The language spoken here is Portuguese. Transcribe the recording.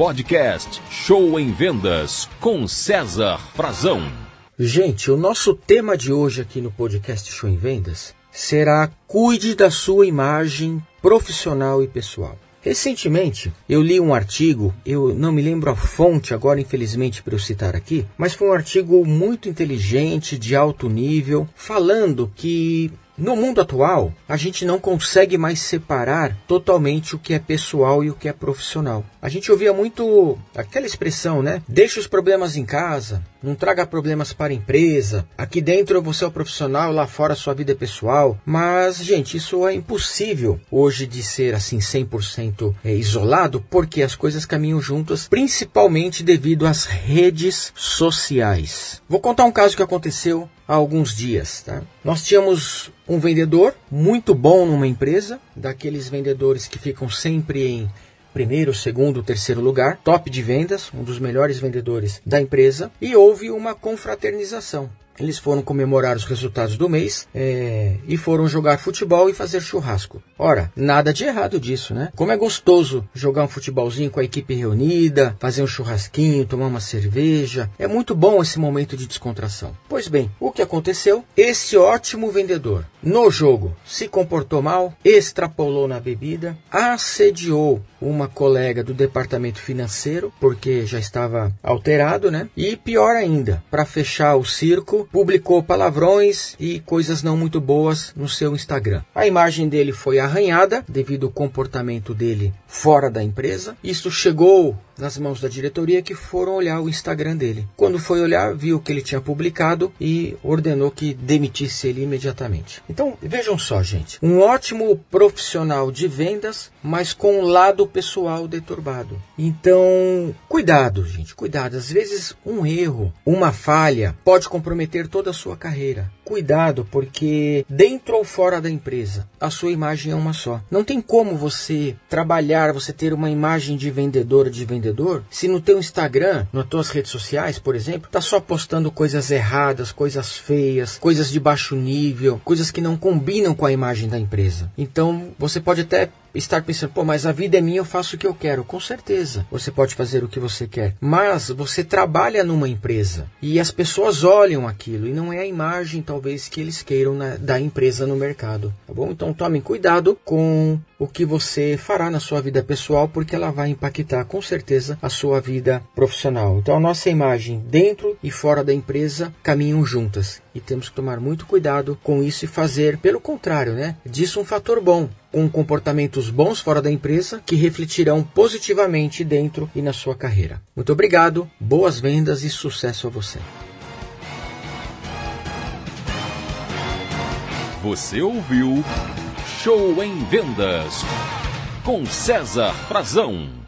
podcast Show em Vendas com César Frazão. Gente, o nosso tema de hoje aqui no podcast Show em Vendas será Cuide da sua imagem profissional e pessoal. Recentemente eu li um artigo, eu não me lembro a fonte agora, infelizmente, para eu citar aqui, mas foi um artigo muito inteligente, de alto nível, falando que no mundo atual, a gente não consegue mais separar totalmente o que é pessoal e o que é profissional. A gente ouvia muito aquela expressão, né? Deixa os problemas em casa, não traga problemas para a empresa. Aqui dentro você é o profissional, lá fora sua vida é pessoal. Mas, gente, isso é impossível hoje de ser assim 100% é, isolado, porque as coisas caminham juntas, principalmente devido às redes sociais. Vou contar um caso que aconteceu há alguns dias. Tá? Nós tínhamos um vendedor muito bom numa empresa, daqueles vendedores que ficam sempre em primeiro, segundo, terceiro lugar, top de vendas, um dos melhores vendedores da empresa, e houve uma confraternização. Eles foram comemorar os resultados do mês é, e foram jogar futebol e fazer churrasco. Ora, nada de errado disso, né? Como é gostoso jogar um futebolzinho com a equipe reunida, fazer um churrasquinho, tomar uma cerveja. É muito bom esse momento de descontração. Pois bem, o que aconteceu? Esse ótimo vendedor no jogo se comportou mal, extrapolou na bebida, assediou uma colega do departamento financeiro porque já estava alterado, né? E pior ainda, para fechar o circo, publicou palavrões e coisas não muito boas no seu Instagram. A imagem dele foi arranhada devido ao comportamento dele fora da empresa. Isso chegou nas mãos da diretoria que foram olhar o Instagram dele. Quando foi olhar, viu que ele tinha publicado e ordenou que demitisse ele imediatamente. Então, vejam só, gente. Um ótimo profissional de vendas, mas com um lado pessoal deturbado. Então, cuidado, gente, cuidado. Às vezes, um erro, uma falha pode comprometer toda a sua carreira. Cuidado, porque dentro ou fora da empresa, a sua imagem é uma só. Não tem como você trabalhar, você ter uma imagem de vendedora, de vendedor, se no teu Instagram, nas tuas redes sociais, por exemplo, tá só postando coisas erradas, coisas feias, coisas de baixo nível, coisas que não combinam com a imagem da empresa. Então, você pode até estar pensando, pô, mas a vida é minha, eu faço o que eu quero. Com certeza, você pode fazer o que você quer. Mas você trabalha numa empresa e as pessoas olham aquilo e não é a imagem, talvez, que eles queiram na, da empresa no mercado. Tá bom? Então tomem cuidado com o que você fará na sua vida pessoal, porque ela vai impactar com certeza a sua vida profissional. Então a nossa imagem dentro e fora da empresa caminham juntas e temos que tomar muito cuidado com isso e fazer pelo contrário, né? Disso um fator bom, com comportamentos bons fora da empresa que refletirão positivamente dentro e na sua carreira. Muito obrigado, boas vendas e sucesso a você. Você ouviu Show em Vendas com César Frazão.